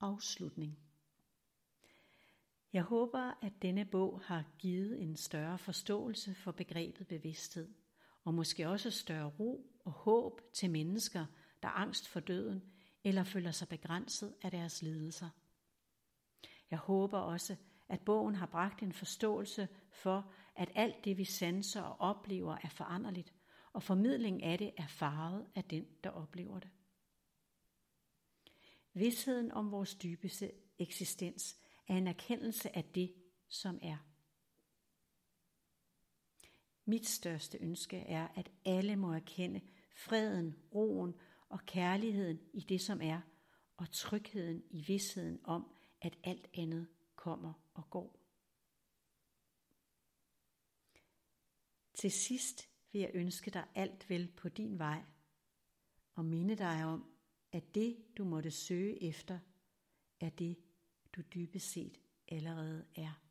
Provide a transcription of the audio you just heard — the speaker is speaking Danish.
afslutning. Jeg håber, at denne bog har givet en større forståelse for begrebet bevidsthed, og måske også større ro og håb til mennesker, der er angst for døden eller føler sig begrænset af deres lidelser. Jeg håber også, at bogen har bragt en forståelse for, at alt det vi sanser og oplever er foranderligt, og formidling af det er farvet af den, der oplever det. Vidsheden om vores dybeste eksistens er en erkendelse af det, som er. Mit største ønske er, at alle må erkende freden, roen og kærligheden i det, som er, og trygheden i vidsheden om, at alt andet kommer og går. Til sidst vil jeg ønske dig alt vel på din vej, og minde dig om, at det du måtte søge efter, er det du dybest set allerede er.